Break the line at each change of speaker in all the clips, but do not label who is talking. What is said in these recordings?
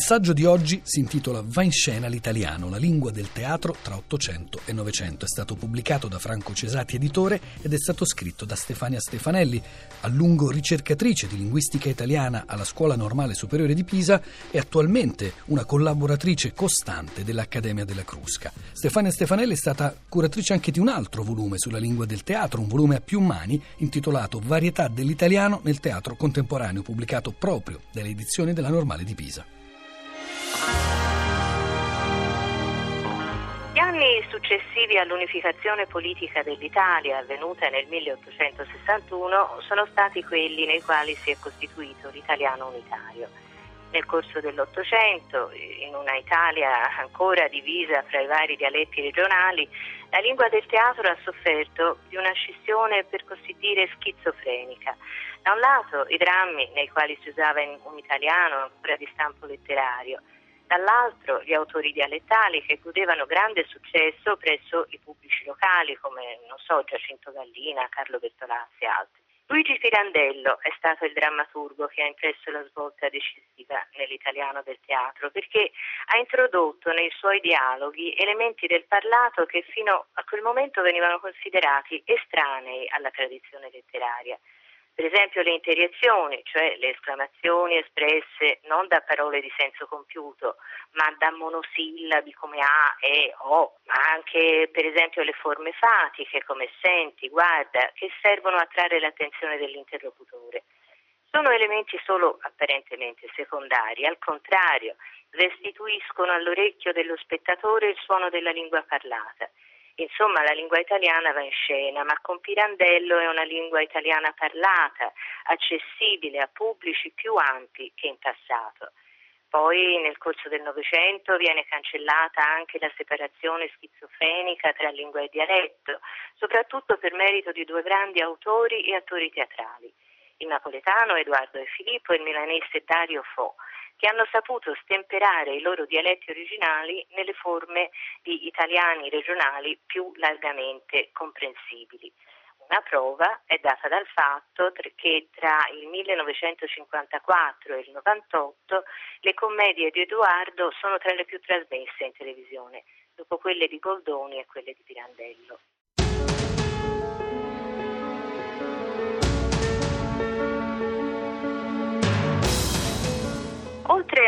saggio di oggi si intitola Va in scena l'italiano, la lingua del teatro tra Ottocento e Novecento. È stato pubblicato da Franco Cesati, editore, ed è stato scritto da Stefania Stefanelli, a lungo ricercatrice di linguistica italiana alla Scuola Normale Superiore di Pisa e attualmente una collaboratrice costante dell'Accademia della Crusca. Stefania Stefanelli è stata curatrice anche di un altro volume sulla lingua del teatro, un volume a più mani intitolato Varietà dell'italiano nel teatro contemporaneo, pubblicato proprio dalle edizioni della Normale di Pisa.
Gli anni successivi all'unificazione politica dell'Italia, avvenuta nel 1861, sono stati quelli nei quali si è costituito l'italiano unitario. Nel corso dell'Ottocento, in una Italia ancora divisa fra i vari dialetti regionali, la lingua del teatro ha sofferto di una scissione per così dire schizofrenica. Da un lato i drammi nei quali si usava un italiano ancora di stampo letterario, dall'altro gli autori dialettali che godevano grande successo presso i pubblici locali come, non so, Giacinto Gallina, Carlo Bertolazzi e altri. Luigi Pirandello è stato il drammaturgo che ha impresso la svolta decisiva nell'italiano del teatro perché ha introdotto nei suoi dialoghi elementi del parlato che fino a quel momento venivano considerati estranei alla tradizione letteraria. Per esempio le interiezioni, cioè le esclamazioni espresse non da parole di senso compiuto, ma da monosillabi come a, e, o, ma anche per esempio le forme fatiche come senti, guarda, che servono a attrarre l'attenzione dell'interlocutore. Sono elementi solo apparentemente secondari, al contrario, restituiscono all'orecchio dello spettatore il suono della lingua parlata Insomma, la lingua italiana va in scena, ma con Pirandello è una lingua italiana parlata, accessibile a pubblici più ampi che in passato. Poi nel corso del Novecento viene cancellata anche la separazione schizofrenica tra lingua e dialetto, soprattutto per merito di due grandi autori e attori teatrali, il napoletano Edoardo e Filippo e il milanese Dario Fo che hanno saputo stemperare i loro dialetti originali nelle forme di italiani regionali più largamente comprensibili. Una prova è data dal fatto che tra il 1954 e il 98 le commedie di Edoardo sono tra le più trasmesse in televisione, dopo quelle di Goldoni e quelle di Pirandello.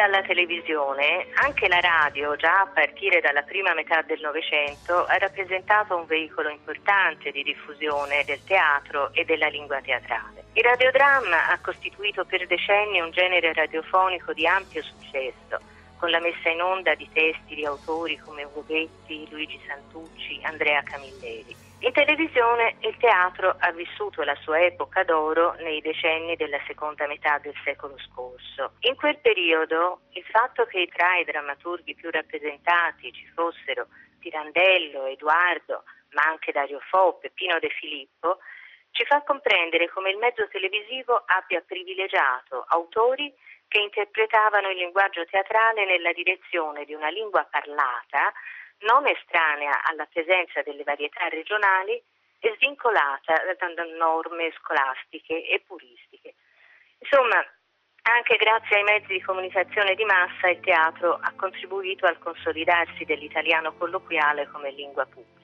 Alla televisione, anche la radio, già a partire dalla prima metà del Novecento, ha rappresentato un veicolo importante di diffusione del teatro e della lingua teatrale. Il radiodramma ha costituito per decenni un genere radiofonico di ampio successo, con la messa in onda di testi di autori come Ugo Betti, Luigi Santucci, Andrea Camilleri. In televisione il teatro ha vissuto la sua epoca d'oro nei decenni della seconda metà del secolo scorso. In quel periodo il fatto che tra i drammaturghi più rappresentati ci fossero Pirandello, Edoardo, ma anche Dario Fo, Peppino De Filippo, ci fa comprendere come il mezzo televisivo abbia privilegiato autori che interpretavano il linguaggio teatrale nella direzione di una lingua parlata non estranea alla presenza delle varietà regionali e svincolata da norme scolastiche e puristiche. Insomma, anche grazie ai mezzi di comunicazione di massa il teatro ha contribuito al consolidarsi dell'italiano colloquiale come lingua pubblica.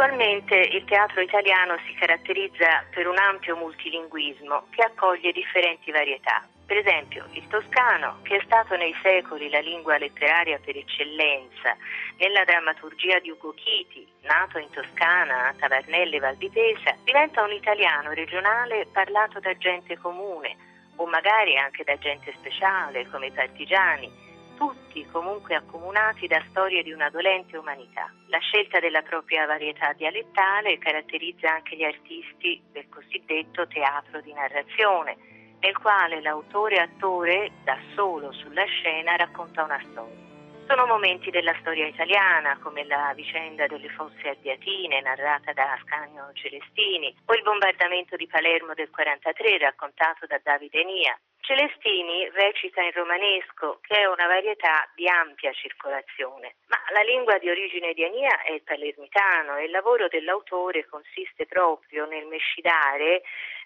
Attualmente il teatro italiano si caratterizza per un ampio multilinguismo che accoglie differenti varietà. Per esempio il toscano, che è stato nei secoli la lingua letteraria per eccellenza, nella drammaturgia di Ugo Chiti, nato in Toscana, a Tavernelle Valdipesa, diventa un italiano regionale parlato da gente comune o magari anche da gente speciale come i partigiani tutti comunque accomunati da storie di una dolente umanità. La scelta della propria varietà dialettale caratterizza anche gli artisti del cosiddetto teatro di narrazione, nel quale l'autore-attore da solo sulla scena racconta una storia. Sono momenti della storia italiana, come la vicenda delle fosse albiatine narrata da Ascanio Celestini o il bombardamento di Palermo del 43 raccontato da Davide Nia. Celestini recita in romanesco, che è una varietà di ampia circolazione, ma la lingua di origine di Ania è il palermitano e il lavoro dell'autore consiste proprio nel mescidare,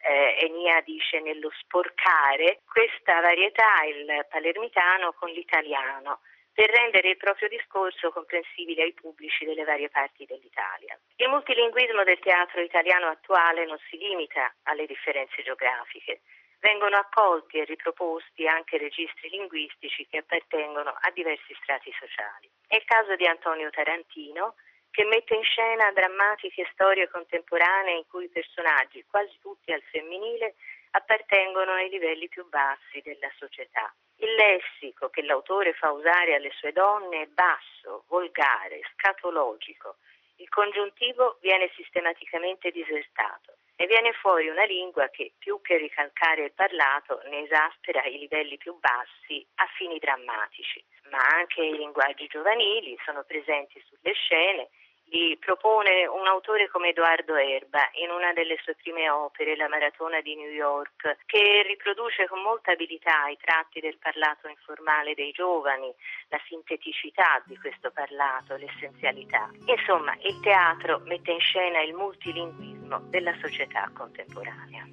eh, Enia dice nello sporcare, questa varietà, il palermitano, con l'italiano per rendere il proprio discorso comprensibile ai pubblici delle varie parti dell'Italia. Il multilinguismo del teatro italiano attuale non si limita alle differenze geografiche. Vengono accolti e riproposti anche registri linguistici che appartengono a diversi strati sociali. È il caso di Antonio Tarantino, che mette in scena drammatiche storie contemporanee in cui i personaggi, quasi tutti al femminile, appartengono ai livelli più bassi della società. Il lessico che l'autore fa usare alle sue donne è basso, volgare, scatologico. Il congiuntivo viene sistematicamente disertato e viene fuori una lingua che, più che ricalcare il parlato, ne esaspera i livelli più bassi a fini drammatici. Ma anche i linguaggi giovanili sono presenti sulle scene li propone un autore come Edoardo Erba in una delle sue prime opere, La Maratona di New York, che riproduce con molta abilità i tratti del parlato informale dei giovani, la sinteticità di questo parlato, l'essenzialità. Insomma, il teatro mette in scena il multilinguismo della società contemporanea.